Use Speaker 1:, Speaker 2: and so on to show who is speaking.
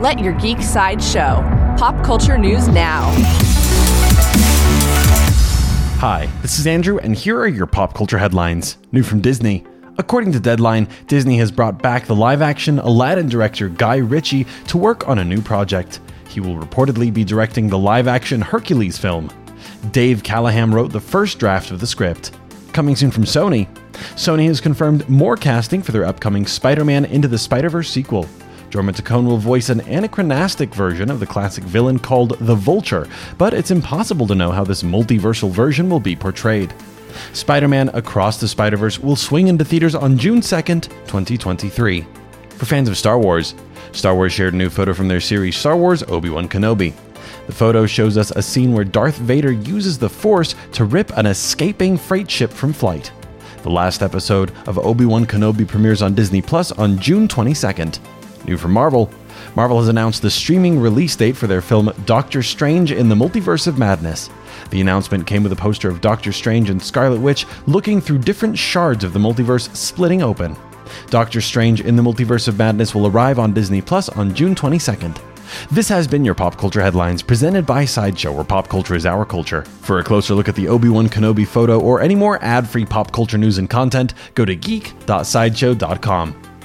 Speaker 1: Let your geek side show. Pop culture news now.
Speaker 2: Hi, this is Andrew, and here are your pop culture headlines. New from Disney. According to Deadline, Disney has brought back the live action Aladdin director Guy Ritchie to work on a new project. He will reportedly be directing the live action Hercules film. Dave Callaham wrote the first draft of the script. Coming soon from Sony, Sony has confirmed more casting for their upcoming Spider Man Into the Spider Verse sequel. Jorma Taccone will voice an anachronistic version of the classic villain called the Vulture, but it's impossible to know how this multiversal version will be portrayed. Spider Man Across the Spider Verse will swing into theaters on June 2nd, 2023. For fans of Star Wars, Star Wars shared a new photo from their series Star Wars Obi Wan Kenobi. The photo shows us a scene where Darth Vader uses the Force to rip an escaping freight ship from flight. The last episode of Obi Wan Kenobi premieres on Disney Plus on June 22nd. New from Marvel Marvel has announced the streaming release date for their film Doctor Strange in the Multiverse of Madness. The announcement came with a poster of Doctor Strange and Scarlet Witch looking through different shards of the multiverse splitting open. Doctor Strange in the Multiverse of Madness will arrive on Disney Plus on June 22nd. This has been your Pop Culture Headlines presented by Sideshow, where pop culture is our culture. For a closer look at the Obi Wan Kenobi photo or any more ad free pop culture news and content, go to geek.sideshow.com.